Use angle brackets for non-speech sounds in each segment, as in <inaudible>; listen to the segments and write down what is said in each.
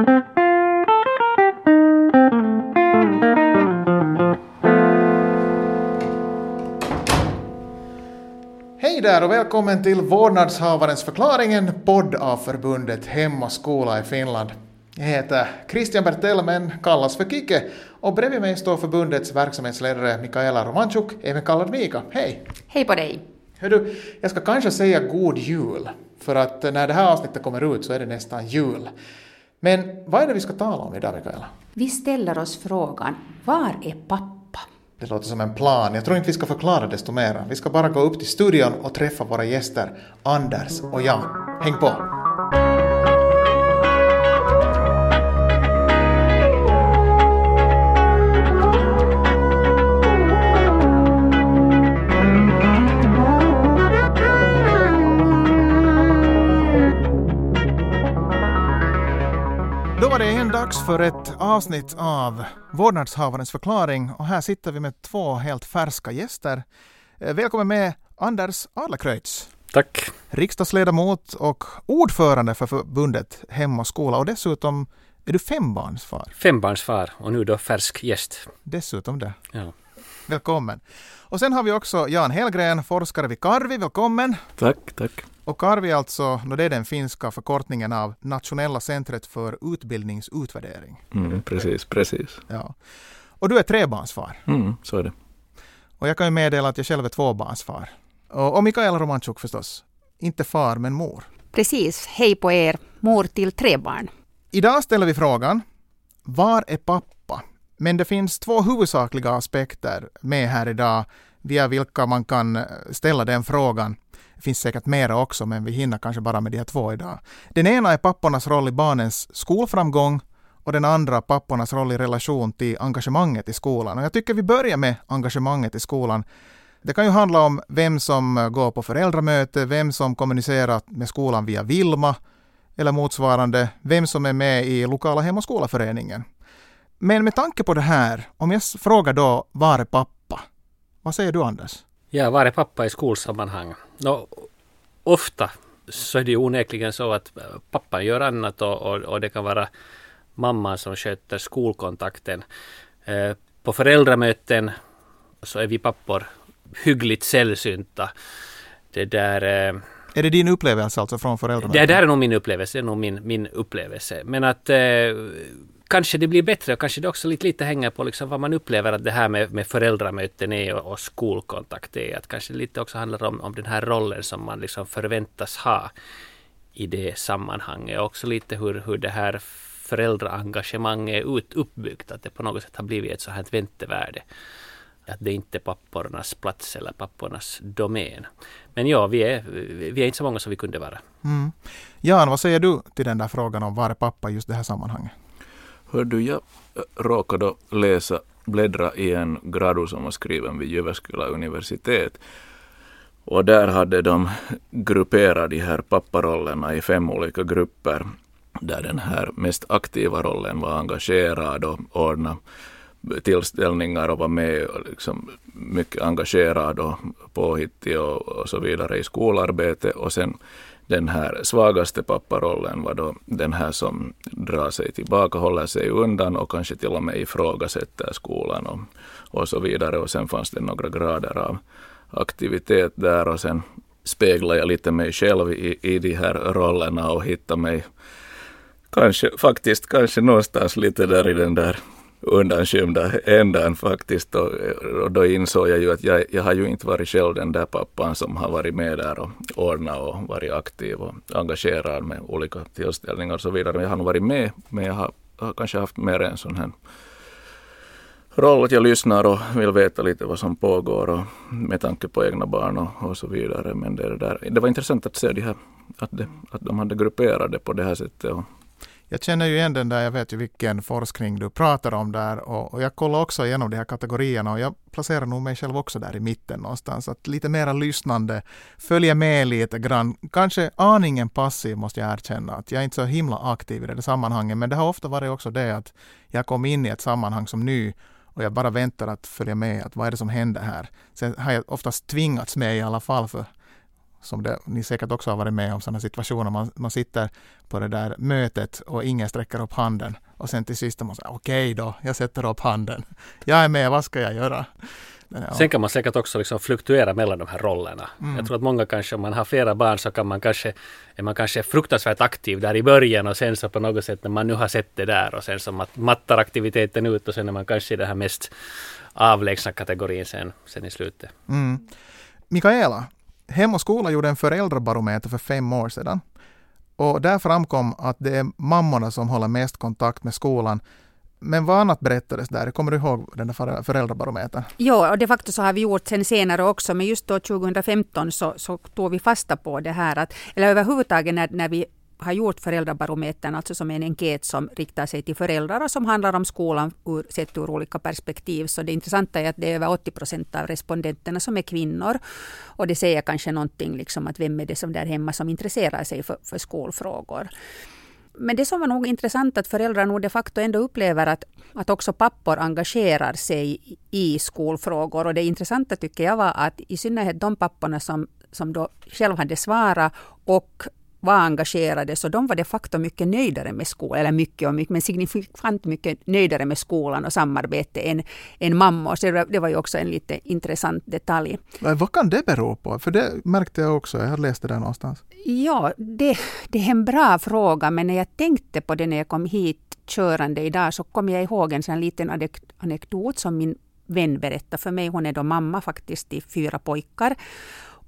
Hej där och välkommen till Vårdnadshavarens förklaring, en podd av förbundet Hem och skola i Finland. Jag heter Christian Bertell men kallas för Kike och bredvid mig står förbundets verksamhetsledare Mikaela Romanchuk, även kallad Mika. Hej! Hej på dig! Hördu, jag ska kanske säga god jul, för att när det här avsnittet kommer ut så är det nästan jul. Men vad är det vi ska tala om idag, Mikaela? Vi ställer oss frågan, var är pappa? Det låter som en plan. Jag tror inte vi ska förklara desto mer. Vi ska bara gå upp till studion och träffa våra gäster Anders och Jan. Häng på! Dags för ett avsnitt av Vårdnadshavarens förklaring och här sitter vi med två helt färska gäster. Eh, Välkommen med Anders Adlercreutz, Tack. riksdagsledamot och ordförande för förbundet Hem och skola och dessutom är du fembarnsfar. Fembarnsfar och nu då färsk gäst. Dessutom det. Ja. Välkommen. Och sen har vi också Jan Hellgren, forskare vid Karvi. Välkommen. Tack, tack. Och Karvi alltså, no, det är den finska förkortningen av Nationella centret för utbildningsutvärdering. Mm, precis, precis. Ja. Och du är trebarnsfar. Mm, så är det. Och jag kan ju meddela att jag själv är tvåbarnsfar. Och, och Mikaela Romanchuk förstås. Inte far, men mor. Precis, hej på er, mor till tre barn. Idag ställer vi frågan Var är pappa? Men det finns två huvudsakliga aspekter med här idag via vilka man kan ställa den frågan. Det finns säkert mera också, men vi hinner kanske bara med de här två idag. Den ena är pappornas roll i barnens skolframgång och den andra pappornas roll i relation till engagemanget i skolan. Och jag tycker vi börjar med engagemanget i skolan. Det kan ju handla om vem som går på föräldramöte, vem som kommunicerar med skolan via Vilma eller motsvarande, vem som är med i lokala hem och skolaföreningen. Men med tanke på det här, om jag frågar då var är pappa? Vad säger du Anders? Ja, var är pappa i skolsammanhang? Nå, ofta så är det ju onekligen så att pappan gör annat och, och, och det kan vara mamman som sköter skolkontakten. Eh, på föräldramöten så är vi pappor hyggligt sällsynta. Det där eh, Är det din upplevelse alltså från föräldrarna? Det där är nog min upplevelse, det är nog min, min upplevelse. Men att eh, kanske det blir bättre och kanske det också lite, lite hänger på liksom vad man upplever att det här med, med föräldramöten är och, och skolkontakt är. Att kanske lite också handlar om, om den här rollen som man liksom förväntas ha i det sammanhanget. Och också lite hur, hur det här föräldraengagemanget är ut, uppbyggt. Att det på något sätt har blivit ett så här väntevärde. Att det inte är pappornas plats eller pappornas domän. Men ja, vi är, vi är inte så många som vi kunde vara. Mm. Jan, vad säger du till den där frågan om var är pappa i just det här sammanhanget? Hör du, jag råkade läsa, bläddra i en gradus som var skriven vid Jyväskylä universitet. Och där hade de grupperat de här papparollerna i fem olika grupper. Där den här mest aktiva rollen var engagerad och ordna tillställningar och var med och liksom mycket engagerad och påhittig och, och så vidare i skolarbete. Och sen den här svagaste papparollen var då den här som drar sig tillbaka, håller sig undan och kanske till och med ifrågasätter skolan och, och så vidare. Och sen fanns det några grader av aktivitet där och sen speglar jag lite mig själv i, i de här rollerna och hittar mig kanske faktiskt kanske någonstans lite där i den där undanskymda ändan faktiskt. Och, och då insåg jag ju att jag, jag har ju inte varit själv den där pappan som har varit med där och ordnat och varit aktiv och engagerad med olika tillställningar och så vidare. Men jag har nog varit med, men jag har, har kanske haft mer en sån här roll att jag lyssnar och vill veta lite vad som pågår och med tanke på egna barn och, och så vidare. Men det, där, det var intressant att se de här, att, det, att de hade grupperat det på det här sättet. Och, jag känner ju igen den där, jag vet ju vilken forskning du pratar om där och, och jag kollar också igenom de här kategorierna och jag placerar nog mig själv också där i mitten någonstans. Att lite mera lyssnande, följa med lite grann, kanske aningen passiv måste jag erkänna. Att jag är inte så himla aktiv i det sammanhanget men det har ofta varit också det att jag kom in i ett sammanhang som ny och jag bara väntar att följa med, att vad är det som händer här. Sen har jag oftast tvingats med i alla fall för som det, ni säkert också har varit med om sådana situationer. Man, man sitter på det där mötet och ingen sträcker upp handen och sen till sist man säga okej okay då, jag sätter upp handen. Jag är med, vad ska jag göra? Ja. Sen kan man säkert också liksom fluktuera mellan de här rollerna. Mm. Jag tror att många kanske, om man har flera barn så kan man kanske, är man kanske fruktansvärt aktiv där i början och sen så på något sätt när man nu har sett det där och sen så mattar aktiviteten ut och sen är man kanske i den här mest avlägsna kategorin sen, sen i slutet. Mm. Mikaela, Hem och skola gjorde en föräldrabarometer för fem år sedan. Och där framkom att det är mammorna som håller mest kontakt med skolan men vad annat berättades där? Kommer du ihåg den där föräldrabarometern? Ja, och de facto så har vi gjort sen senare också, men just då 2015 så, så tog vi fasta på det här att, eller överhuvudtaget när, när vi har gjort Föräldrabarometern, alltså som en enkät som riktar sig till föräldrar och som handlar om skolan ur, sett ur olika perspektiv. Så det intressanta är att det är över 80 procent av respondenterna som är kvinnor. Och det säger kanske någonting liksom att vem är det som där hemma som intresserar sig för, för skolfrågor. Men det som var nog intressant att föräldrar nog de facto ändå upplever att, att också pappor engagerar sig i skolfrågor. Och det intressanta tycker jag var att i synnerhet de papporna som, som då själv hade svarat och var engagerade, så de var de facto mycket nöjdare med skolan, eller mycket och mycket, men signifikant mycket nöjdare med skolan och samarbete än, än mammor. Så det, var ju också en lite intressant detalj. Vad kan det bero på? För det märkte jag också, jag har läst det där någonstans. Ja, det, det är en bra fråga, men när jag tänkte på det när jag kom hit körande idag så kom jag ihåg en sån liten anekdot som min vän berättade för mig. Hon är då mamma faktiskt till fyra pojkar.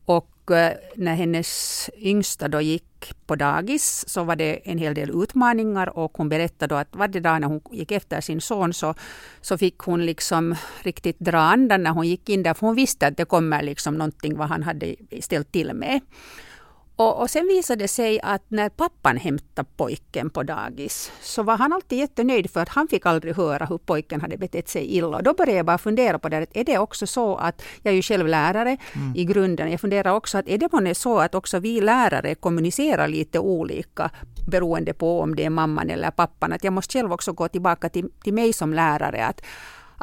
Och Eh, när hennes yngsta då gick på dagis så var det en hel del utmaningar och hon berättade då att varje dag när hon gick efter sin son så, så fick hon liksom riktigt dra andan när hon gick in där för hon visste att det kommer liksom någonting vad han hade ställt till med. Och, och sen visade det sig att när pappan hämtade pojken på dagis så var han alltid jättenöjd för att han fick aldrig höra hur pojken hade betett sig illa. Och då började jag bara fundera på det. Är det också så att, jag är ju själv lärare mm. i grunden, jag funderar också att är det månne så att också vi lärare kommunicerar lite olika beroende på om det är mamman eller pappan. Att jag måste själv också gå tillbaka till, till mig som lärare. Att,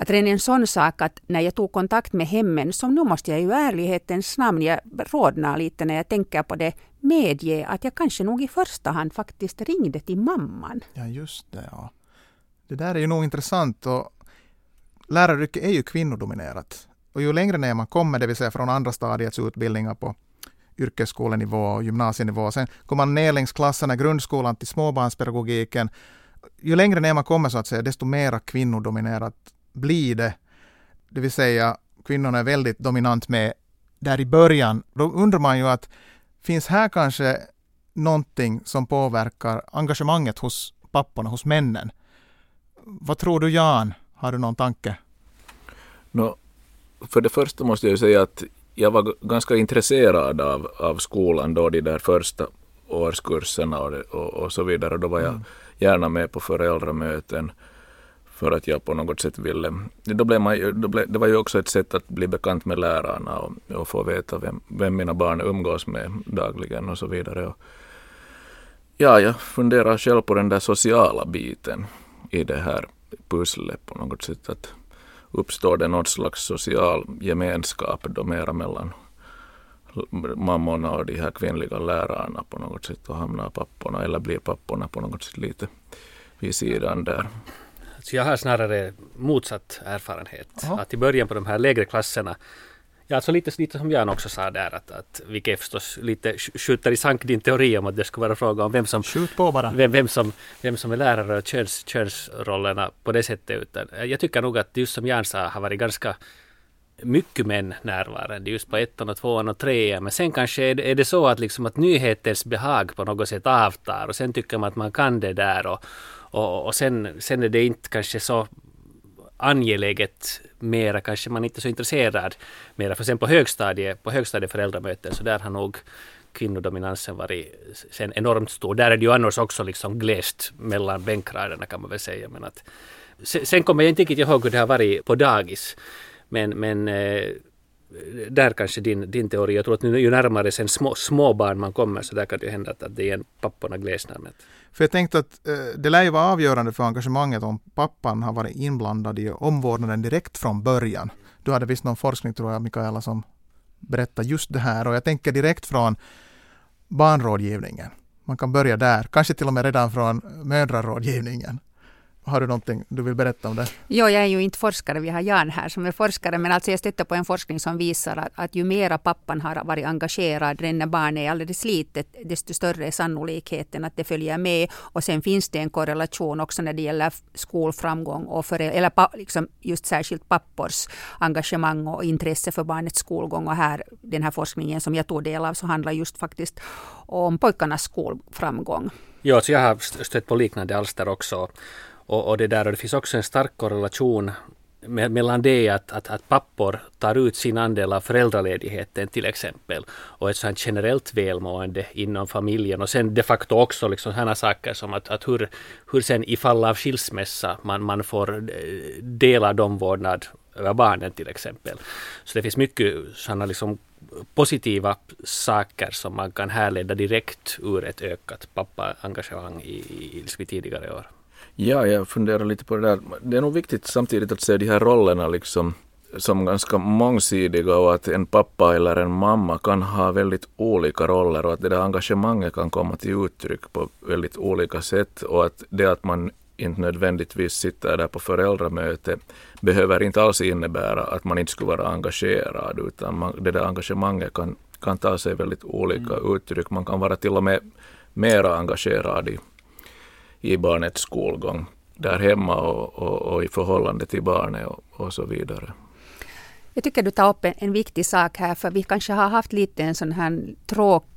att redan en sån sak att när jag tog kontakt med hemmen, så nu måste jag ju ärlighetens namn, jag rodnar lite när jag tänker på det, medge att jag kanske nog i första hand faktiskt ringde till mamman. Ja, just det. Ja. Det där är ju nog intressant och läraryrket är ju kvinnodominerat. Och ju längre ner man kommer, det vill säga från andra stadiets utbildningar på yrkesskolenivå och gymnasienivå, sen kommer man ner längs klasserna, grundskolan till småbarnspedagogiken. Ju längre ner man kommer så att säga, desto mera kvinnodominerat blir det. Det vill säga, kvinnorna är väldigt dominant med där i början. Då undrar man ju att finns här kanske någonting som påverkar engagemanget hos papporna, hos männen? Vad tror du Jan? Har du någon tanke? No, för det första måste jag säga att jag var ganska intresserad av, av skolan då, de där första årskurserna och, och, och så vidare. Då var jag mm. gärna med på föräldramöten för att jag på något sätt ville... Då blev man, då blev, det var ju också ett sätt att bli bekant med lärarna och, och få veta vem, vem mina barn umgås med dagligen och så vidare. Och, ja, jag funderar själv på den där sociala biten i det här pusslet på något sätt. Att uppstår det något slags social gemenskap då mera mellan mammorna och de här kvinnliga lärarna på något sätt och hamnar papporna eller blir papporna på något sätt lite vid sidan där. Så jag har snarare motsatt erfarenhet. Aha. Att i början på de här lägre klasserna Ja, alltså lite, lite som Jan också sa där att, att vilket förstås lite skjuter i sank din teori om att det skulle vara fråga om vem som, Skjut på bara. Vem, vem, som, vem som är lärare och köns, könsrollerna på det sättet. Utan jag tycker nog att just som Jan sa har varit ganska mycket män närvarande just på ettan och tvåan och trean. Men sen kanske är det, är det så att, liksom att nyhetens behag på något sätt avtar och sen tycker man att man kan det där och, och, och sen, sen är det inte kanske så angeläget mera, kanske man inte är så intresserad mera. För sen på högstadiet, på högstadiet föräldramöten så där har nog kvinnodominansen varit sen enormt stor. Där är det ju annars också liksom glest mellan bänkraderna kan man väl säga. Men att, sen kommer jag inte riktigt ihåg hur det har varit på dagis. Men, men eh, där kanske din, din teori, jag tror att ju närmare sen små, småbarn man kommer så där kan det hända att det igen papporna glesnar. För jag tänkte att eh, det lär ju vara avgörande för engagemanget om pappan har varit inblandad i omvårdnaden direkt från början. Du hade visst någon forskning tror jag Mikaela som berättar just det här och jag tänker direkt från barnrådgivningen. Man kan börja där, kanske till och med redan från mödrarådgivningen. Har du någonting du vill berätta om det? Jo, jag är ju inte forskare. Vi har Jan här som är forskare. Men alltså jag stötte på en forskning som visar att, att ju mera pappan har varit engagerad redan när barnet är alldeles litet, desto större är sannolikheten att det följer med. Och sen finns det en korrelation också när det gäller skolframgång och för, eller liksom just särskilt pappors engagemang och intresse för barnets skolgång. Och här, den här forskningen som jag tog del av så handlar just faktiskt om pojkarnas skolframgång. Ja, så jag har stött på liknande alster också. Och, och, det där, och det finns också en stark korrelation mellan det att, att, att pappor tar ut sin andel av föräldraledigheten till exempel och ett sånt generellt välmående inom familjen och sen de facto också liksom sådana saker som att, att hur, hur sen i fall av skilsmässa man, man får eh, dela de omvårdnad över barnen till exempel. Så det finns mycket sådana liksom positiva saker som man kan härleda direkt ur ett ökat pappaengagemang i, i, i liksom tidigare år. Ja, jag funderar lite på det där. Det är nog viktigt samtidigt att se de här rollerna liksom som ganska mångsidiga och att en pappa eller en mamma kan ha väldigt olika roller och att det där engagemanget kan komma till uttryck på väldigt olika sätt och att det att man inte nödvändigtvis sitter där på föräldramöte behöver inte alls innebära att man inte skulle vara engagerad utan man, det där engagemanget kan, kan ta sig väldigt olika mm. uttryck. Man kan vara till och med mera engagerad i i barnets skolgång där hemma och, och, och i förhållande till barnet och, och så vidare. Jag tycker du tar upp en, en, viktig sak här, för vi kanske har haft lite en sån här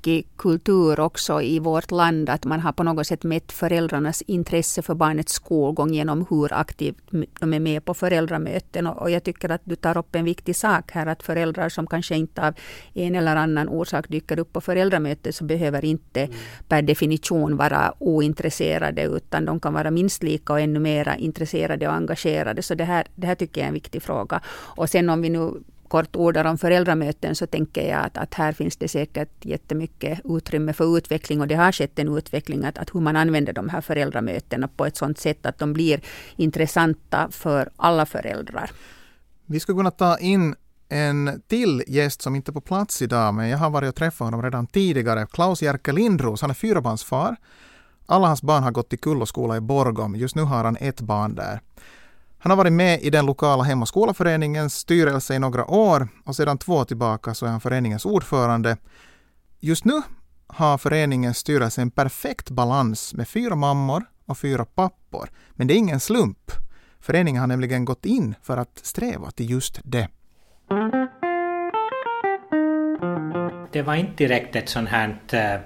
tråkig kultur också i vårt land, att man har på något sätt mätt föräldrarnas intresse för barnets skolgång genom hur aktivt de är med på föräldramöten. Och, jag tycker att du tar upp en viktig sak här, att föräldrar som kanske inte av en eller annan orsak dyker upp på föräldramöten, så behöver inte mm. per definition vara ointresserade, utan de kan vara minst lika och ännu mer intresserade och engagerade. Så det här, det här tycker jag är en viktig fråga. Och sen om vi nu kort ordar om föräldramöten så tänker jag att, att här finns det säkert jättemycket utrymme för utveckling och det har skett en utveckling att, att hur man använder de här föräldramötena på ett sådant sätt att de blir intressanta för alla föräldrar. Vi skulle kunna ta in en till gäst som inte är på plats idag, men jag har varit och träffat honom redan tidigare. Klaus Jerke Lindros, han är fyrabarnsfar. Alla hans barn har gått i Kulloskola i Borgom. Just nu har han ett barn där. Han har varit med i den lokala Hem och skolaföreningens styrelse i några år och sedan två år tillbaka så är han föreningens ordförande. Just nu har föreningens styrelse en perfekt balans med fyra mammor och fyra pappor. Men det är ingen slump. Föreningen har nämligen gått in för att sträva till just det. Det var inte direkt ett sånt här eh,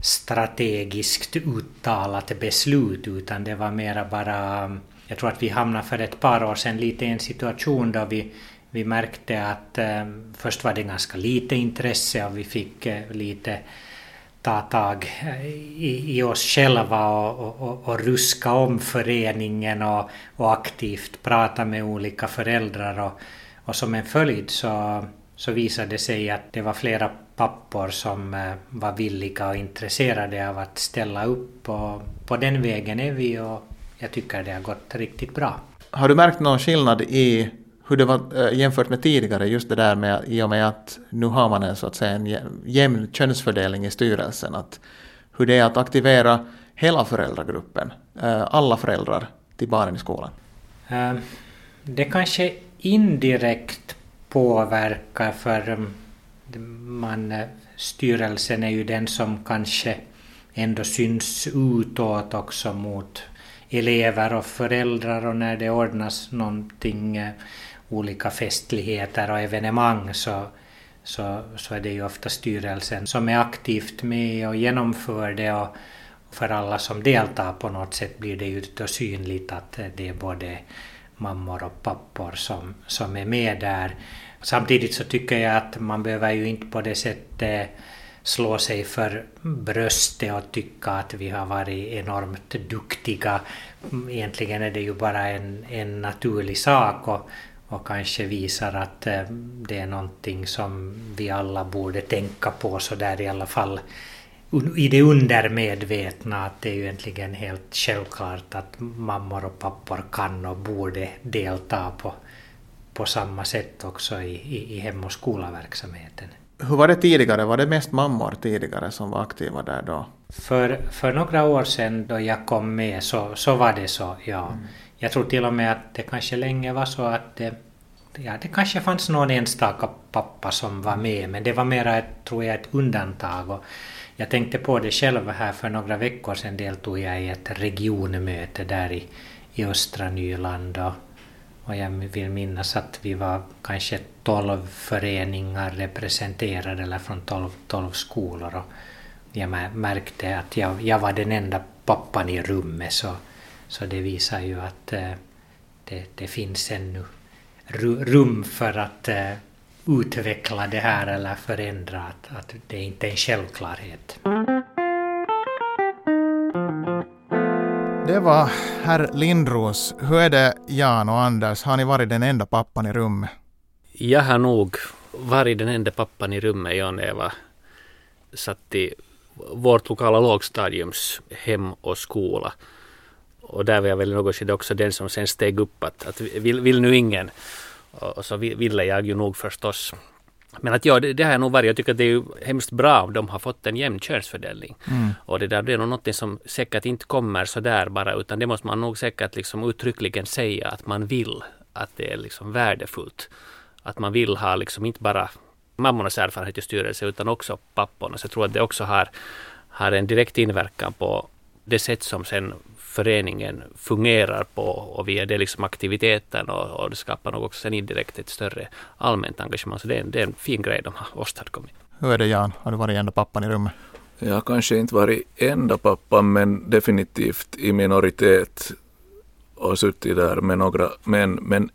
strategiskt uttalat beslut utan det var mera bara jag tror att vi hamnade för ett par år sedan lite i en situation då vi, vi märkte att eh, först var det ganska lite intresse och vi fick eh, lite ta tag eh, i, i oss själva och, och, och, ruska om föreningen och, och aktivt prata med olika föräldrar och, och som en följd så, så visade det sig att det var flera pappor som eh, var villiga och intresserade av att ställa upp och på den vägen är vi och jag tycker det har gått riktigt bra. Har du märkt någon skillnad i hur det var äh, jämfört med tidigare, just det där med i och med att nu har man en så att säga en jämn könsfördelning i styrelsen, att hur det är att aktivera hela föräldragruppen, äh, alla föräldrar till barnen i skolan? Äh, det kanske indirekt påverkar för um, man, styrelsen är ju den som kanske ändå syns utåt också mot elever och föräldrar och när det ordnas någonting, eh, olika festligheter och evenemang så, så, så är det ju ofta styrelsen som är aktivt med och genomför det och för alla som deltar på något sätt blir det ju då synligt att eh, det är både mammor och pappor som, som är med där. Samtidigt så tycker jag att man behöver ju inte på det sättet eh, slå sig för bröstet och tycka att vi har varit enormt duktiga. Egentligen är det ju bara en, en naturlig sak och, och kanske visar att eh, det är någonting som vi alla borde tänka på så där i alla fall i det undermedvetna att det är ju egentligen helt självklart att mammor och pappor kan och borde delta på, på samma sätt också i, i, i hem och skolaverksamheten. Hur var det tidigare? Var det mest mammor tidigare som var aktiva där då? För, för några år sedan då jag kom med så, så var det så, ja. Mm. Jag tror till och med att det kanske länge var så att det, ja, det kanske fanns någon enstaka pappa som var med, men det var mera, tror jag, ett undantag. Och jag tänkte på det själv här för några veckor sedan deltog jag i ett regionmöte där i, i östra Nyland och, och jag vill minnas att vi var kanske tolv föreningar representerade eller från tolv, tolv skolor och jag märkte att jag, jag var den enda pappan i rummet så, så det visar ju att eh, det, det finns ännu rum för att eh, utveckla det här eller förändra, att, att det inte är en självklarhet. Det var herr Lindros. Hur är det Jan och Anders, har ni varit den enda pappan i rummet? Jag har nog varit den enda pappan i rummet, jag när jag var satt i vårt lokala lågstadiums hem och skola. Och där var jag väl i något skede också den som sen steg upp att, att vill, vill nu ingen och så ville jag ju nog förstås. Men att ja, det, det har jag nog varit. Jag tycker att det är ju hemskt bra om de har fått en jämn könsfördelning. Mm. Och det där det är nog något som säkert inte kommer så där bara utan det måste man nog säkert liksom uttryckligen säga att man vill. Att det är liksom värdefullt. Att man vill ha liksom inte bara mammornas erfarenhet i styrelse utan också papporna. Så jag tror att det också har, har en direkt inverkan på det sätt som sen föreningen fungerar på och via det liksom aktiviteten och, och det skapar nog också sen indirekt ett större allmänt engagemang. Så det är, en, det är en fin grej de har åstadkommit. Hur är det Jan, har du varit enda pappan i rummet? Jag har kanske inte varit enda pappan men definitivt i minoritet och suttit där med några män. Men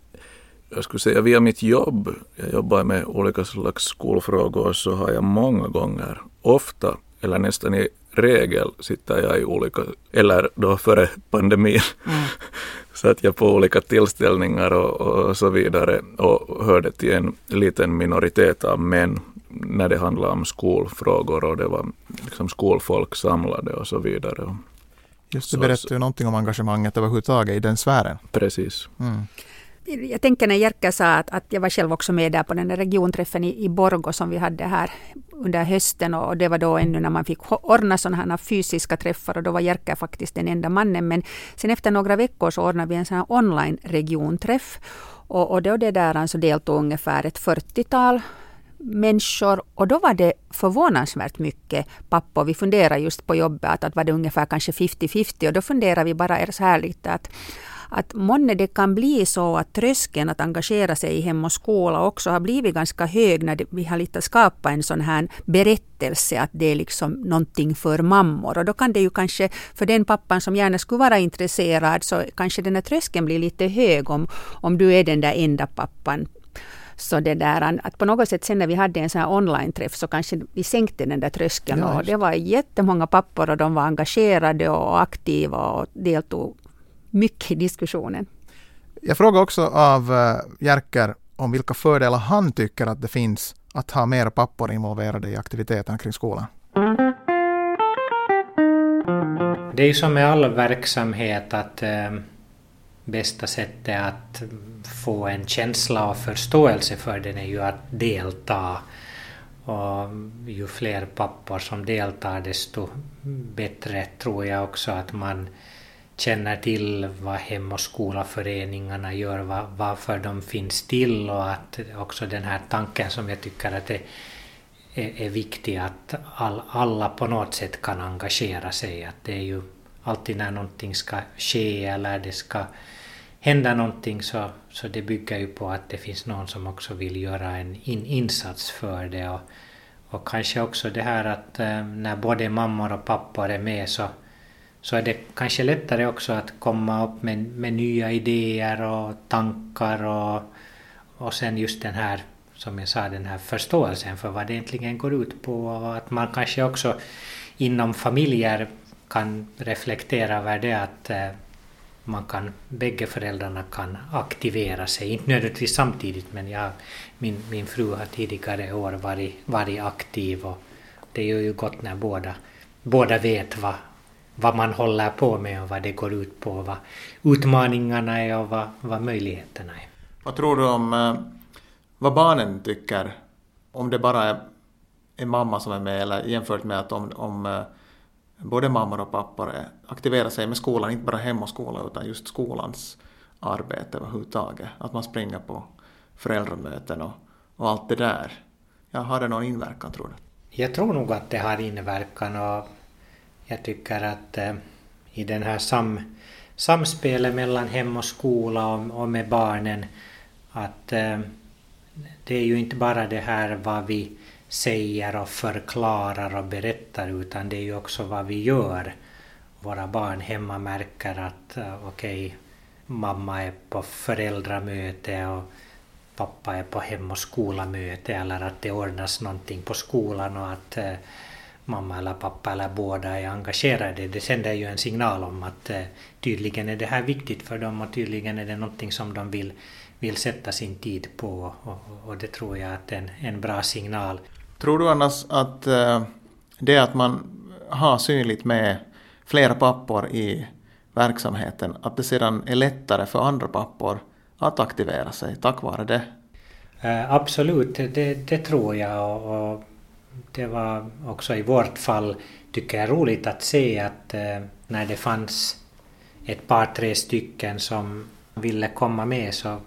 jag skulle säga via mitt jobb, jag jobbar med olika slags skolfrågor, så har jag många gånger, ofta eller nästan i regel sitter jag i olika, eller då före pandemin, mm. <laughs> satt jag på olika tillställningar och, och, så vidare och hörde till en liten minoritet av män när det handlade om skolfrågor och det var liksom skolfolk samlade och så vidare. Just det berättar ju någonting om engagemanget överhuvudtaget i den sfären. Precis. Mm jag tänker när Jerka sa att, att jag var själv också med där på den där regionträffen i, i Borgo som vi hade här under hösten och det var då ännu när man fick ordna sådana här fysiska träffar och då var Jerka faktiskt den enda mannen. Men sen efter några veckor så ordnade vi en sån här online regionträff och, och då det där alltså deltog ungefär ett 40-tal människor och då var det förvånansvärt mycket pappor. Vi funderade just på jobbet att, att var det ungefär kanske 50-50 och då funderade vi bara så här lite att att månne det kan bli så att tröskeln att engagera sig i Hem och skola också har blivit ganska hög när vi har lite skapat en sån här berättelse att det är liksom någonting för mammor. Och då kan det ju kanske för den pappan som gärna skulle vara intresserad så kanske den här tröskeln blir lite hög om, om du är den där enda pappan så det där, att på något sätt sen när vi hade en sån här online-träff så kanske vi sänkte den där tröskeln. Ja, och det var jättemånga pappor och de var engagerade och aktiva och deltog mycket i diskussionen. Jag frågar också av uh, Jerker om vilka fördelar han tycker att det finns att ha mer pappor involverade i aktiviteterna kring skolan. Det är ju som med all verksamhet att eh, bästa sättet att få en känsla och förståelse för den är ju att delta. Och ju fler pappor som deltar desto bättre tror jag också att man känner till vad Hem och skolaföreningarna gör, var, varför de finns till och att också den här tanken som jag tycker att det är, är viktig att all, alla på något sätt kan engagera sig. Att det är ju alltid när någonting ska ske eller det ska hända någonting så, så det bygger ju på att det finns någon som också vill göra en in, insats för det. Och, och kanske också det här att eh, när både mammor och pappor är med så så är det kanske lättare också att komma upp med, med nya idéer och tankar och, och sen just den här, som jag sa, den här förståelsen för vad det egentligen går ut på och att man kanske också inom familjer kan reflektera över det att eh, man kan, bägge föräldrarna kan aktivera sig, inte nödvändigtvis samtidigt men jag, min, min fru har tidigare år varit, varit aktiv och det gör ju gott när båda, båda vet vad, vad man håller på med och vad det går ut på, vad utmaningarna är och vad, vad möjligheterna är. Vad tror du om eh, vad barnen tycker? Om det bara är en mamma som är med eller jämfört med att om, om eh, både mammor och pappor aktiverar sig med skolan, inte bara hem och skola utan just skolans arbete överhuvudtaget. Att man springer på föräldramöten och, och allt det där. Ja, har det någon inverkan tror du? Jag tror nog att det har inverkan och jag tycker att eh, i den här sam, samspelet mellan hem och skola och, och med barnen att eh, det är ju inte bara det här vad vi säger och förklarar och berättar utan det är ju också vad vi gör. Våra barn hemma märker att eh, okej, okay, mamma är på föräldramöte och pappa är på hem och skolamöte eller att det ordnas någonting på skolan och att eh, mamma eller pappa eller båda är engagerade. Det sänder ju en signal om att uh, tydligen är det här viktigt för dem och tydligen är det någonting som de vill, vill sätta sin tid på och, och det tror jag att är en, en bra signal. Tror du annars att uh, det att man har synligt med flera pappor i verksamheten, att det sedan är lättare för andra pappor att aktivera sig tack vare det? Uh, absolut, det, det, tror jag och, och, det var också i vårt fall tycker jag roligt att se att eh, när det fanns ett par tre stycken som ville komma med så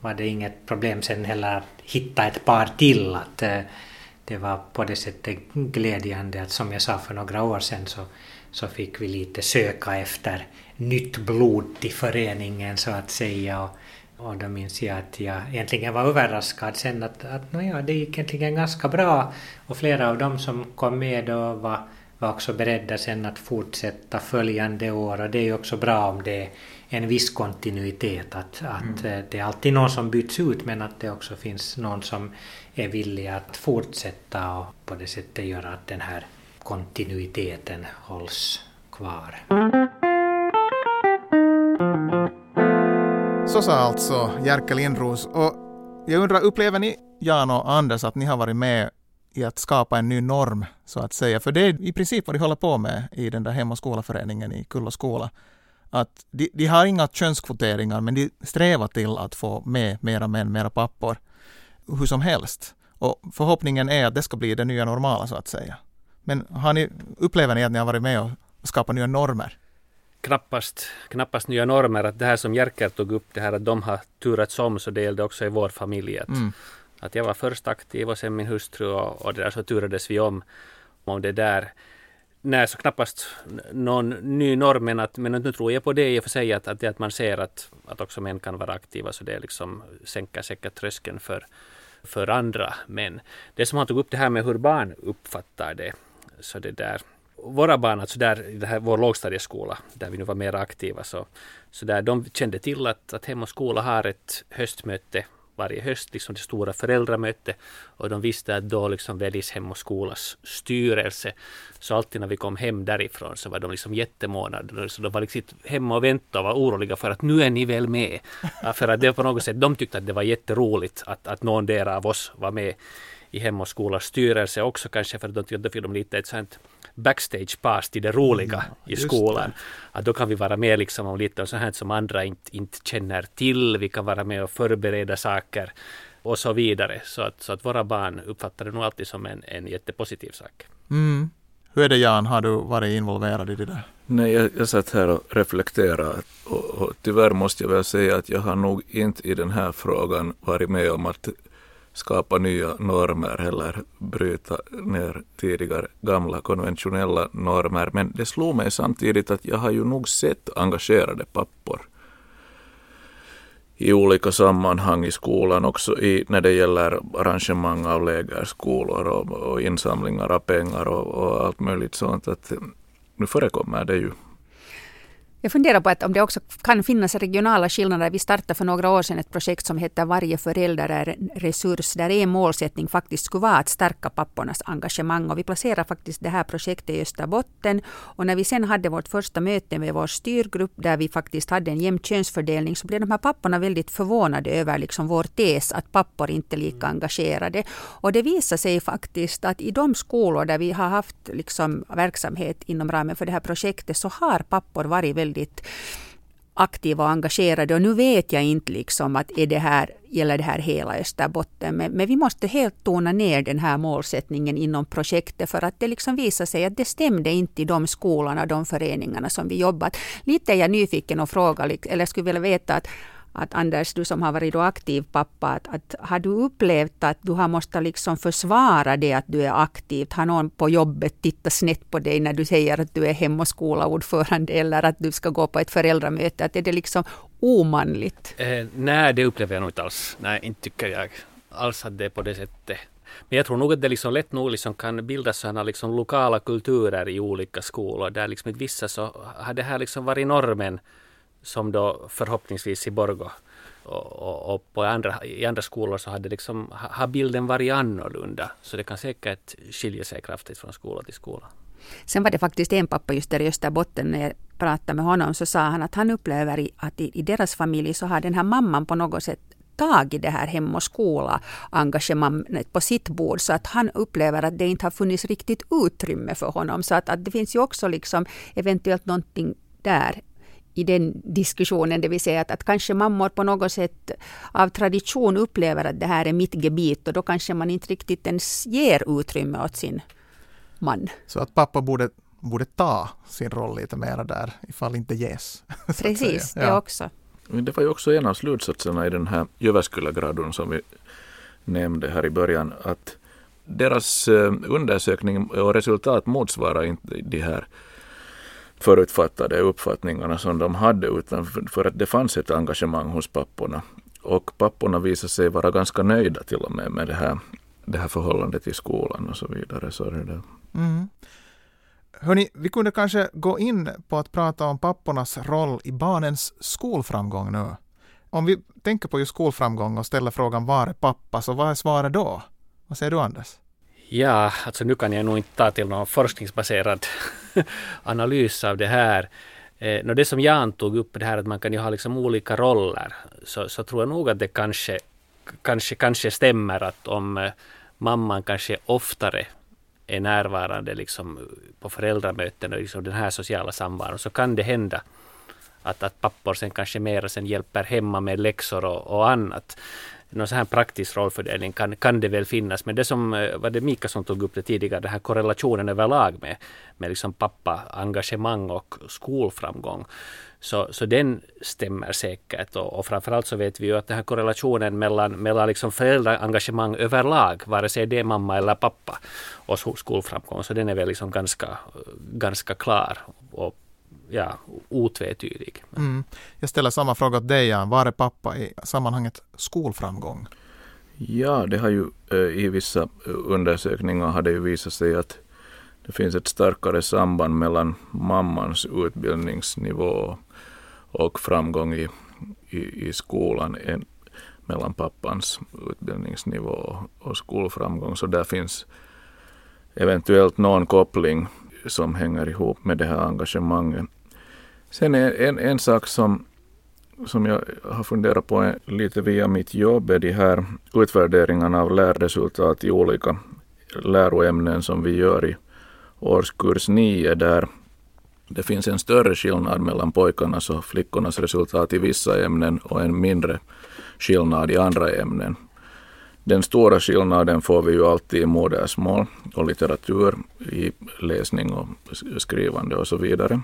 var det inget problem sen heller att hitta ett par till. Att, eh, det var på det sättet glädjande att som jag sa för några år sedan så, så fick vi lite söka efter nytt blod till föreningen så att säga. Och, och då minns jag att jag egentligen var överraskad sen att, att ja, det gick egentligen ganska bra och flera av dem som kom med då var, var också beredda sen att fortsätta följande år och det är ju också bra om det är en viss kontinuitet att, att mm. det är alltid någon som byts ut men att det också finns någon som är villig att fortsätta och på det sättet göra att den här kontinuiteten hålls kvar. Så sa alltså Jerker Lindros. Och jag undrar, upplever ni, Jan och Anders, att ni har varit med i att skapa en ny norm, så att säga? För det är i princip vad de håller på med i den där Hem och skolaföreningen i Kulla skola. Att de, de har inga könskvoteringar, men de strävar till att få med mera män, mera pappor hur som helst. Och förhoppningen är att det ska bli det nya normala så att säga. Men har ni, upplever ni att ni har varit med och skapat nya normer? Knappast, knappast nya normer. Att det här som Jerker tog upp, det här att de har turats om, så det gällde också i vår familj. Att, mm. att jag var först aktiv och sen min hustru och, och det där så turades vi om. om det där. Nej, så knappast någon ny norm, men, att, men nu tror jag på det i och för sig att, att, det att man ser att, att också män kan vara aktiva, så det liksom sänker säkert tröskeln för, för andra män. Det som han tog upp det här med hur barn uppfattar det, så det där våra barn, alltså där i det här, vår lågstadieskola, där vi nu var mer aktiva, så, så där de kände till att, att Hem och skola har ett höstmöte varje höst, liksom det stora föräldramöte. Och de visste att då liksom väljs Hem och skolas styrelse. Så alltid när vi kom hem därifrån så var de liksom jättemånader. Så de var liksom hemma och väntade och var oroliga för att nu är ni väl med. Ja, för att det var på något sätt, de tyckte att det var jätteroligt att, att någon där av oss var med i Hem och skolas styrelse också kanske för att de fick de lite ett sånt backstage pass till det roliga mm, i skolan. Att då kan vi vara med liksom om lite så här som andra inte, inte känner till. Vi kan vara med och förbereda saker och så vidare. Så att, så att våra barn uppfattar det nog alltid som en, en jättepositiv sak. Mm. Hur är det Jan, har du varit involverad i det där? Nej, jag, jag satt här och reflekterade och, och tyvärr måste jag väl säga att jag har nog inte i den här frågan varit med om att skapa nya normer eller bryta ner tidigare gamla konventionella normer. Men det slog mig samtidigt att jag har ju nog sett engagerade pappor i olika sammanhang i skolan, också i, när det gäller arrangemang av lägerskolor och, och insamlingar av pengar och, och allt möjligt sånt. Att nu förekommer det ju jag funderar på att om det också kan finnas regionala skillnader. Vi startade för några år sedan ett projekt som heter Varje förälder är en resurs, där en målsättning faktiskt skulle vara att stärka pappornas engagemang. Och vi placerar faktiskt det här projektet i Österbotten. Och när vi sen hade vårt första möte med vår styrgrupp, där vi faktiskt hade en jämn könsfördelning, så blev de här papporna väldigt förvånade över liksom vår tes att pappor inte är lika engagerade. Och det visar sig faktiskt att i de skolor där vi har haft liksom verksamhet inom ramen för det här projektet, så har pappor varit väldigt väldigt aktiva och engagerade och nu vet jag inte liksom att är det här, gäller det här hela Österbotten. Men, men vi måste helt tona ner den här målsättningen inom projektet för att det liksom visar sig att det stämde inte i de skolorna, de föreningarna som vi jobbat. Lite är jag nyfiken och frågar, eller skulle vilja veta att att Anders, du som har varit då aktiv pappa, att, att, har du upplevt att du har måste liksom försvara det att du är aktiv? Har någon på jobbet tittat snett på dig när du säger att du är hem och skolaordförande eller att du ska gå på ett föräldramöte? Att är det liksom omanligt? Eh, nej, det upplever jag nog inte alls. Nej, inte tycker jag alls att det är på det sättet. Men jag tror nog att det liksom lätt nog liksom kan bildas sådana liksom lokala kulturer i olika skolor där liksom i vissa så har det här liksom varit normen som då förhoppningsvis i Borgå och, och, och, på andra, i andra skolor så hade liksom, har bilden varit annorlunda. Så det kan säkert skilja sig kraftigt från skola till skola. Sen var det faktiskt en pappa just där i Österbotten, när jag pratade med honom så sa han att han upplever att i, i deras familj så har den här mamman på något sätt tagit det här hem och skola engagemanget på sitt bord så att han upplever att det inte har funnits riktigt utrymme för honom. Så att, att det finns ju också liksom eventuellt någonting där i den diskussionen, det vill säga att, att kanske mammor på något sätt av tradition upplever att det här är mitt gebit och då kanske man inte riktigt ens ger utrymme åt sin man. Så att pappa borde, borde ta sin roll lite mera där ifall inte ges. <laughs> Precis, det ja. också. Det var ju också en av slutsatserna i den här Jyväskylä-gradun som vi nämnde här i början att deras eh, undersökning och resultat motsvarar inte de här förutfattade uppfattningarna som de hade utan för att det fanns ett engagemang hos papporna. Och papporna visade sig vara ganska nöjda till och med med det här, det här förhållandet i skolan och så vidare. Så är det. Mm. Hörni, vi kunde kanske gå in på att prata om pappornas roll i barnens skolframgång nu. Om vi tänker på just skolframgång och ställer frågan var är pappa, så vad är svaret då? Vad säger du Anders? Ja, alltså nu kan jag nog inte ta till någon forskningsbaserad <laughs> analys av det här. Eh, det som Jan tog upp, det här att man kan ju ha liksom olika roller, så, så tror jag nog att det kanske, kanske, kanske stämmer att om eh, mamman kanske oftare är närvarande liksom på föräldramöten och liksom den här sociala samvaron, så kan det hända att, att pappor sen kanske mera sen hjälper hemma med läxor och, och annat någon sån här praktisk rollfördelning kan, kan det väl finnas. Men det som eh, var det Mika som tog upp det tidigare, den här korrelationen överlag med, med liksom pappa engagemang och skolframgång. Så, så den stämmer säkert och, och framförallt så vet vi ju att den här korrelationen mellan, mellan liksom föräldraengagemang överlag, vare sig det är mamma eller pappa och skolframgång, så den är väl liksom ganska, ganska klar och ja, otvetydig. Mm. Jag ställer samma fråga till dig Jan. Var är pappa i sammanhanget skolframgång? Ja, det har ju eh, i vissa undersökningar har det ju visat sig att det finns ett starkare samband mellan mammans utbildningsnivå och framgång i, i, i skolan än mellan pappans utbildningsnivå och skolframgång. Så där finns eventuellt någon koppling som hänger ihop med det här engagemanget. Sen är en, en sak som, som jag har funderat på lite via mitt jobb är de här utvärderingarna av lärresultat i olika läroämnen som vi gör i årskurs 9 där det finns en större skillnad mellan pojkarnas och flickornas resultat i vissa ämnen och en mindre skillnad i andra ämnen. Den stora skillnaden får vi ju alltid i modersmål och litteratur, i läsning och skrivande och så vidare.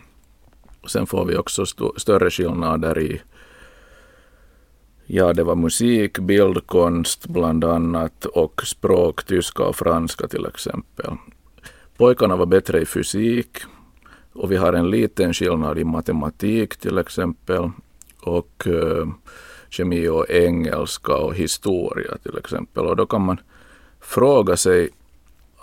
Sen får vi också st större skillnader i Ja, det var musik, bildkonst bland annat och språk, tyska och franska till exempel. Pojkarna var bättre i fysik och vi har en liten skillnad i matematik till exempel och uh, kemi och engelska och historia till exempel. Och då kan man fråga sig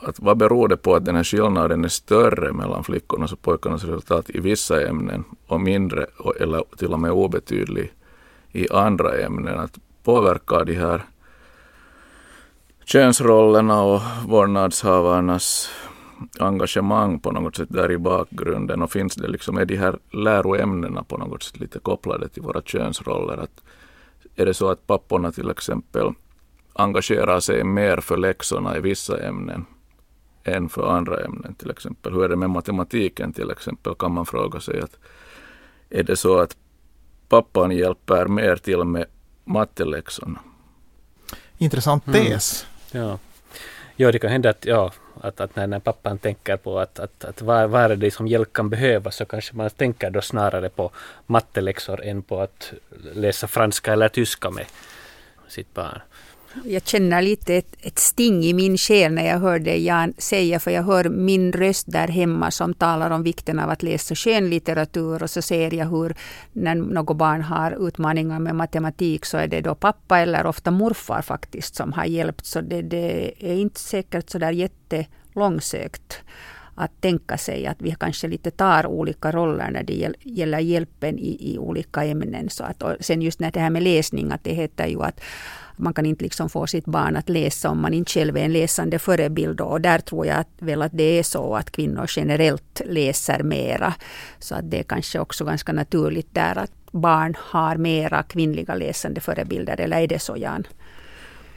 att vad beror det på att den här skillnaden är större mellan flickornas och pojkarnas resultat i vissa ämnen och mindre eller till och med obetydlig i andra ämnen? Att påverkar de här könsrollerna och vårdnadshavarnas engagemang på något sätt där i bakgrunden och finns det liksom, är de här läroämnena på något sätt lite kopplade till våra könsroller? Att är det så att papporna till exempel engagerar sig mer för läxorna i vissa ämnen än för andra ämnen till exempel. Hur är det med matematiken till exempel kan man fråga sig. att Är det så att pappan hjälper mer till med matteläxorna. Intressant Mm. tes. Ja. ja, det kan hända att, ja, att, att när, när pappan tänker på att, att, att vad, vad är det som hjälp kan behövas så kanske man tänker då snarare på matteläxor än på att läsa franska eller tyska med sitt barn. Jag känner lite ett, ett sting i min själ när jag hör det Jan säga, för jag hör min röst där hemma som talar om vikten av att läsa skönlitteratur och så ser jag hur när något barn har utmaningar med matematik så är det då pappa eller ofta morfar faktiskt som har hjälpt. Så det, det är inte säkert så där jättelångsökt att tänka sig att vi kanske lite tar olika roller när det gäller hjälpen i, i olika ämnen. Så att, och sen just när det här med läsning, att det heter ju att man kan inte liksom få sitt barn att läsa om man inte själv är en läsande förebild. Och där tror jag att, väl att det är så att kvinnor generellt läser mera. Så att det är kanske också ganska naturligt där att barn har mera kvinnliga läsande förebilder. Eller är det så Jan?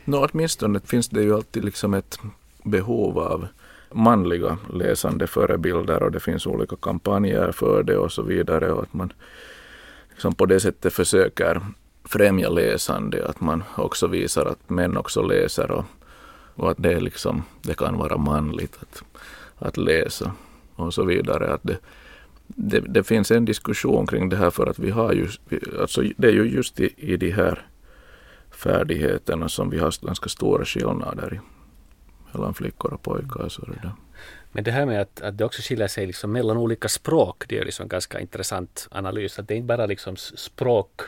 Nå, åtminstone finns det ju alltid liksom ett behov av manliga läsande förebilder och det finns olika kampanjer för det och så vidare och att man liksom på det sättet försöker främja läsande, att man också visar att män också läser och, och att det, är liksom, det kan vara manligt att, att läsa och så vidare. Att det, det, det finns en diskussion kring det här för att vi har ju, alltså det är ju just i, i de här färdigheterna som vi har ganska stora skillnader i mellan flickor och pojkar. Så det. Men det här med att, att det också skiljer sig liksom mellan olika språk, det är liksom en ganska intressant analys. Att det är inte bara liksom språk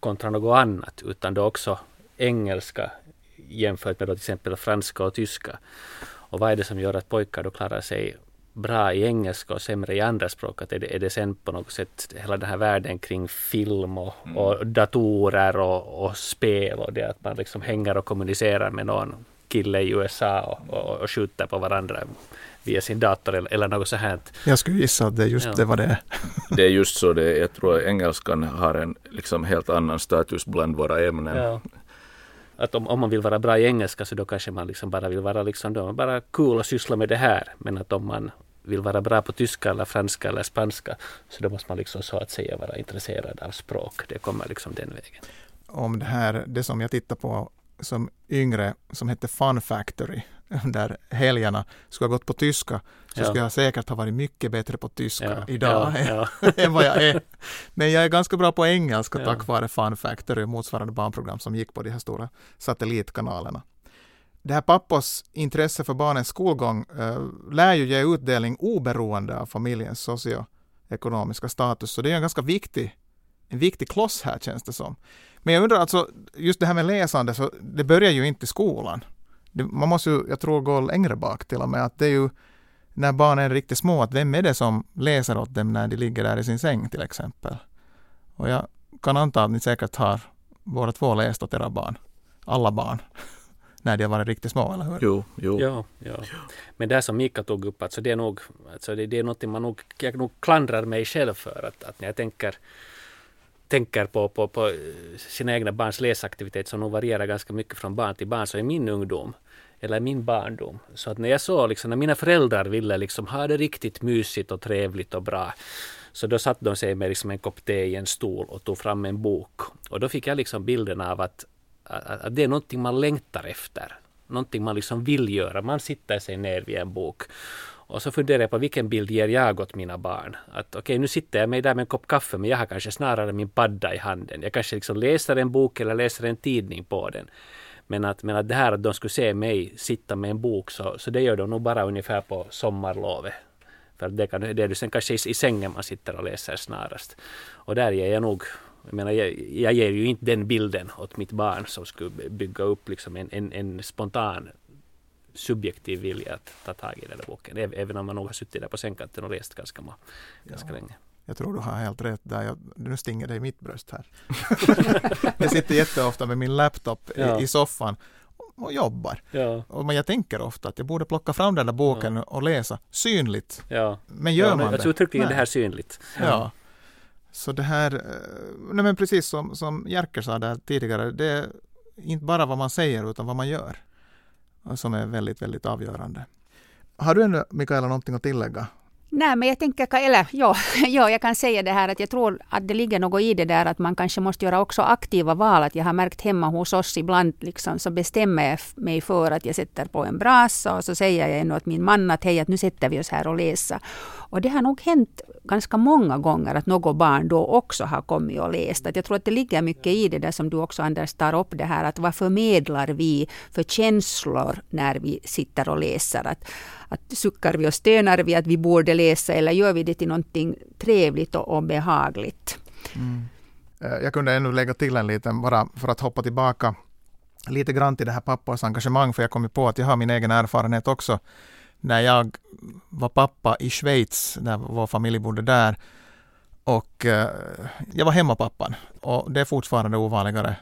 kontra något annat, utan är också engelska jämfört med då till exempel franska och tyska. Och vad är det som gör att pojkar då klarar sig bra i engelska och sämre i andra språk? Att är, det, är det sen på något sätt hela den här världen kring film och, och datorer och, och spel och det att man liksom hänger och kommunicerar med någon kille i USA och, och, och skjuter på varandra via sin dator eller, eller något så här. Jag skulle gissa att det är just Ja. det vad det är. <laughs> Det är just så, det, är- jag tror att engelskan har en liksom helt annan status bland våra ämnen. Ja. Att om, om man vill vara bra i engelska så då kanske man liksom bara vill vara liksom då, bara cool och syssla med det här. Men att om man vill vara bra på tyska eller franska eller spanska så då måste man liksom så att säga vara intresserad av språk. Det kommer liksom den vägen. Om det här, det som jag tittade på som yngre, som hette Fun Factory, <laughs> där helgerna skulle ha gått på tyska, så Ja. skulle jag säkert ha varit mycket bättre på tyska Ja, idag ja, <laughs> <laughs> än vad jag är. Men jag är ganska bra på engelska tack vare Fun Factory och motsvarande barnprogram som gick på de här stora satellitkanalerna. Det här pappas intresse för barnens skolgång eh, lär ju ge utdelning oberoende av familjens socioekonomiska status, så det är en ganska viktig, en viktig kloss här känns det som. Men jag undrar alltså, just det här med läsande, så det börjar ju inte i skolan. Man måste ju, jag tror, gå längre bak till och med, att det är ju när barnen är riktigt små, att vem är det som läser åt dem när de ligger där i sin säng till exempel? Och jag kan anta att ni säkert har båda två läst åt era barn, alla barn, <laughs> när de har varit riktigt små, eller hur? Jo, jo. Ja, ja. Men det som Mika tog upp, alltså det är nog, alltså det, det är något man nog, jag nog klandrar mig själv för att, att när jag tänker tänker på, på, på eh, sina egna barns läsaktivitet som nog varierar ganska mycket från barn till barn, så i min ungdom eller min barndom. Så att när jag såg, liksom, när mina föräldrar ville liksom ha det riktigt mysigt och trevligt och bra, så då satte de sig med liksom en kopp te i en stol och tog fram en bok. Och då fick jag liksom bilden av att, att, att det är någonting man längtar efter. Någonting man liksom vill göra. Man sitter sig ner vid en bok. Och så funderar jag på vilken bild ger jag åt mina barn. Att okej, nu sitter jag med där med en kopp kaffe, men jag har kanske snarare min padda i handen. Jag kanske liksom läser en bok eller läser en tidning på den. Men att, men att det här att de skulle se mig sitta med en bok, så, så det gör de nog bara ungefär på sommarlovet. För det, kan, det är sen kanske i, i sängen man sitter och läser snarast. Och där ger jag nog, jag menar, jag, jag ger ju inte den bilden åt mitt barn som skulle bygga upp liksom en, en, en spontan subjektiv vilja att ta tag i den där boken. Äv- Även om man nog har suttit där på sängkanten och läst ganska, Ja. länge. Jag tror du har helt rätt där. Jag, nu stinger det i mitt bröst här. <laughs> jag sitter jätteofta med min laptop Ja. i, i soffan och jobbar. Ja, Och men jag tänker ofta att jag borde plocka fram den där boken och läsa synligt. ja. Men gör ja, man Jag det? tror uttryckligen det här synligt. Ja. Så det här, eh, nej men precis som, som Jerker sa där tidigare, det är inte bara vad man säger utan vad man gör. Som är väldigt, väldigt avgörande. Har du ännu, Mikaela, någonting att tillägga? Nej, men jag tänker, eller ja, <laughs> ja, jag kan säga det här att jag tror att det ligger något i det där att man kanske måste göra också aktiva val. Att jag har märkt hemma hos oss ibland liksom, så bestämmer jag mig för att jag sätter på en brasa och så säger jag ännu åt min man att hej, att nu sätter vi oss här och läser. Och det har nog hänt ganska många gånger att något barn då också har kommit och läst. Att jag tror att det ligger mycket i det där som du också Anders tar upp det här att vad förmedlar vi för känslor när vi sitter och läser. Att, att suckar vi och stönar vi att vi borde läsa eller gör vi det till någonting trevligt och, och behagligt? Mm. Eh, jag kunde ännu lägga till en liten bara för att hoppa tillbaka lite grann till det här pappas engagemang för jag kom ju på att jag har min egen erfarenhet också. När jag var pappa i Schweiz, när vår familj bodde där och eh, jag var hemmapappan och det är fortfarande ovanligare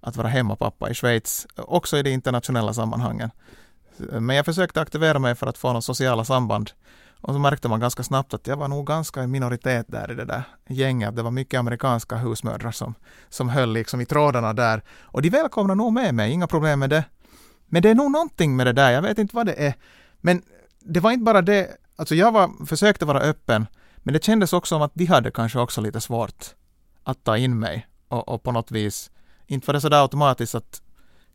att vara hemmapappa i Schweiz, också i de internationella sammanhangen. Men jag försökte aktivera mig för att få några sociala samband. Och så märkte man ganska snabbt att jag var nog ganska i minoritet där i det där gänget. Det var mycket amerikanska husmödrar som, som höll liksom i trådarna där. Och de välkomnade nog med mig, inga problem med det. Men det är nog någonting med det där, jag vet inte vad det är. Men det var inte bara det, alltså jag var, försökte vara öppen, men det kändes också som att de hade kanske också lite svårt att ta in mig och, och på något vis, inte var det sådär automatiskt att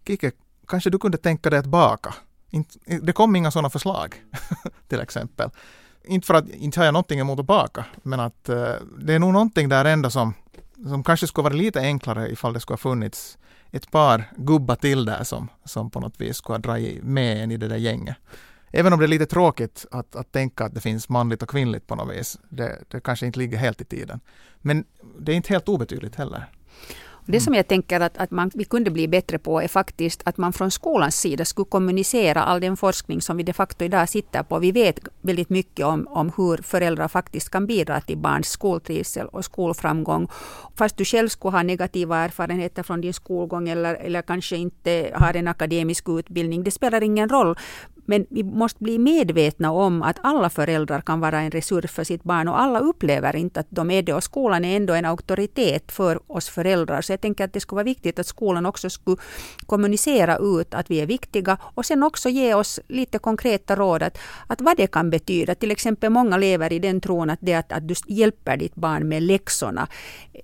Kike, kanske du kunde tänka dig att baka? det kom inga sådana förslag, <laughs> till exempel. Inte för att inte har jag någonting emot att baka, men att uh, det är nog någonting där ändå som, som kanske skulle vara lite enklare ifall det skulle ha funnits ett par gubbar till där som, som på något vis skulle ha dragit med en i det där gänget. Även om det är lite tråkigt att, att tänka att det finns manligt och kvinnligt på något vis. Det, det kanske inte ligger helt i tiden. Men det är inte helt obetydligt heller. Det som jag tänker att, att man, vi kunde bli bättre på är faktiskt att man från skolans sida skulle kommunicera all den forskning som vi de facto idag sitter på. Vi vet väldigt mycket om, om hur föräldrar faktiskt kan bidra till barns skoltrivsel och skolframgång. Fast du själv skulle ha negativa erfarenheter från din skolgång eller, eller kanske inte har en akademisk utbildning. Det spelar ingen roll. Men vi måste bli medvetna om att alla föräldrar kan vara en resurs för sitt barn och alla upplever inte att de är det. Och skolan är ändå en auktoritet för oss föräldrar. Så jag tänker att det skulle vara viktigt att skolan också skulle kommunicera ut att vi är viktiga och sen också ge oss lite konkreta råd att, att vad det kan betyda. Till exempel många lever i den tron att det att, att du hjälper ditt barn med läxorna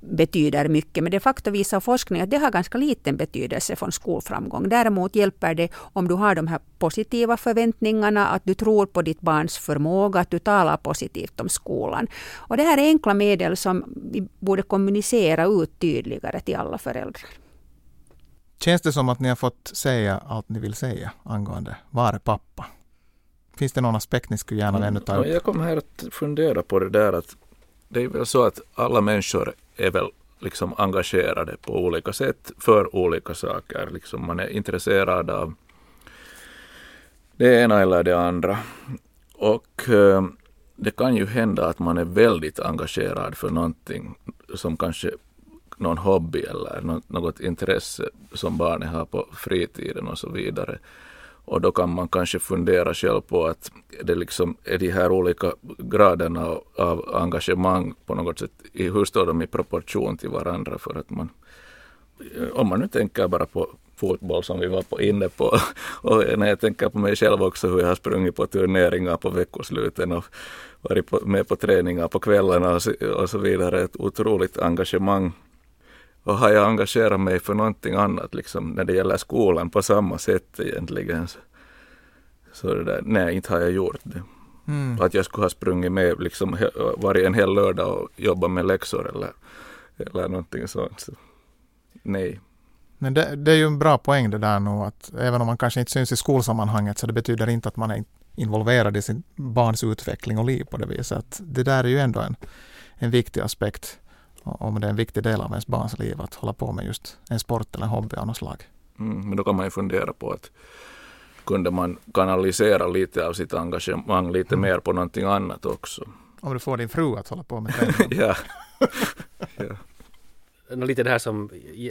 betyder mycket. Men de facto visar forskning att det har ganska liten betydelse för skolframgång. Däremot hjälper det om du har de här positiva förväntningarna, att du tror på ditt barns förmåga, att du talar positivt om skolan. Och det här är enkla medel som vi borde kommunicera ut tydligare till alla föräldrar. Känns det som att ni har fått säga allt ni vill säga angående Var är pappa? Finns det någon aspekt ni skulle gärna ännu ta upp? Jag kommer här att fundera på det där att det är väl så att alla människor är väl liksom engagerade på olika sätt för olika saker. Liksom man är intresserad av det ena eller det andra. Och eh, det kan ju hända att man är väldigt engagerad för någonting som kanske någon hobby eller något, intresse som barnet har på fritiden och så vidare. Och då kan man kanske fundera själv på att det liksom är de här olika graderna av engagemang på något sätt, hur står de i proportion till varandra för att man, om man nu tänker bara på fotboll som vi var på, inne på. <laughs> Och när jag tänker på mig själv också hur jag har sprungit på turneringar på veckosluten och varit på, med på träningar på kvällarna och så, och så vidare. Ett otroligt engagemang. Och har jag engagerat mig för någonting annat liksom när det gäller skolan på samma sätt egentligen. Så, så det där, nej, inte har jag gjort det. Mm. Att jag skulle ha sprungit med liksom varje en hel lördag och jobbat med läxor eller, eller någonting sånt. Så, nej. Men det, det, är ju en bra poäng det där nog att även om man kanske inte syns i skolsammanhanget så det betyder inte att man är involverad i sin barns utveckling och liv på det viset. Att det där är ju ändå en, en viktig aspekt om det är en viktig del av ens barns liv att hålla på med just en sport eller en hobby av något slag. Mm, men då kan man ju fundera på att kunde man kanalisera lite av sitt engagemang lite mm. mer på någonting annat också. Om du får din fru att hålla på med <laughs> det. ja. <laughs> ja lite det här som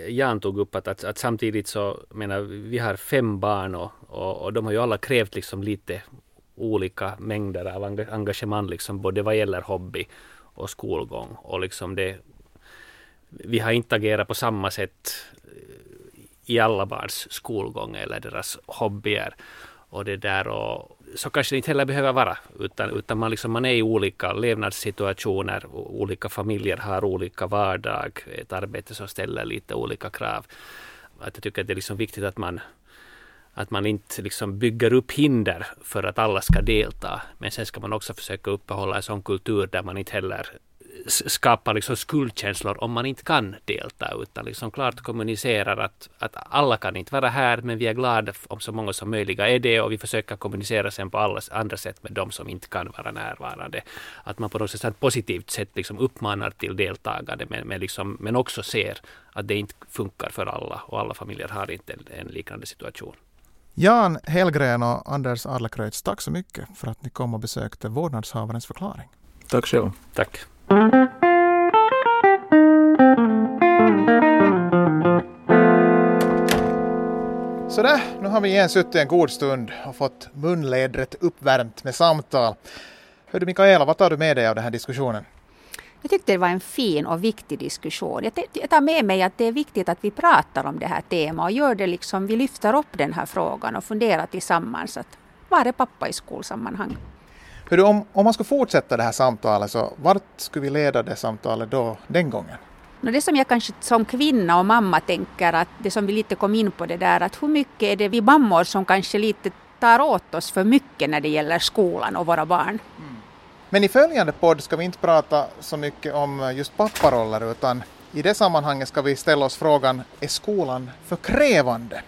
Jan tog upp att, att, att, samtidigt så menar vi har fem barn och, och, och, de har ju alla krävt liksom lite olika mängder av engagemang liksom både vad gäller hobby och skolgång och liksom det vi har inte agerat på samma sätt eh, i alla barns skolgång eller deras hobbyer. och det där och så kanske det inte heller behöver vara, utan, utan man, liksom, man är i olika levnadssituationer, olika familjer har olika vardag, ett arbete som ställer lite olika krav. Att jag tycker att det är liksom viktigt att man att man inte liksom bygger upp hinder för att alla ska delta. Men sen ska man också försöka uppehålla en sån kultur där man inte heller skapar liksom skuldkänslor om man inte kan delta utan liksom klart kommunicerar att, att alla kan inte vara här men vi är glada om så många som möjligt är det och vi försöker kommunicera sen på alla andra sätt med de som inte kan vara närvarande. Att man på något sätt positivt sätt liksom uppmanar till deltagande men, men, liksom, men också ser att det inte funkar för alla och alla familjer har inte en, en liknande situation. Jan Hellgren och Anders Adlercreutz, tack så mycket för att ni kom och besökte vårdnadshavarens förklaring. Tack själv. Tack. Sådär, nu har vi igen suttit en god stund och fått munledret uppvärmt med samtal. Hördu Mikaela, vad tar du med dig av den här diskussionen? Jag tyckte det var en fin och viktig diskussion. Jag, jag tar med mig att det är viktigt att vi pratar om det här temat och gör det liksom, vi lyfter upp den här frågan och funderar tillsammans att var är pappa i skolsammanhang? Du, om, om man ska fortsätta det här samtalet, så vart skulle vi leda det samtalet då den gången? Det som jag kanske som kvinna och mamma tänker att det som vi lite kom in på det där att hur mycket är det vi mammor som kanske lite tar åt oss för mycket när det gäller skolan och våra barn. Mm. Men i följande podd ska vi inte prata så mycket om just papparoller utan i det sammanhanget ska vi ställa oss frågan är skolan för krävande?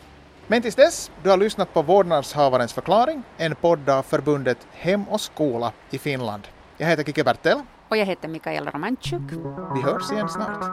Men tills dess, du har lyssnat på Vårdnadshavarens förklaring, en podd av förbundet Hem och skola i Finland. Jag heter Kike Bertel. Och jag heter Mikaela Romanchuk. Vi hörs igen snart.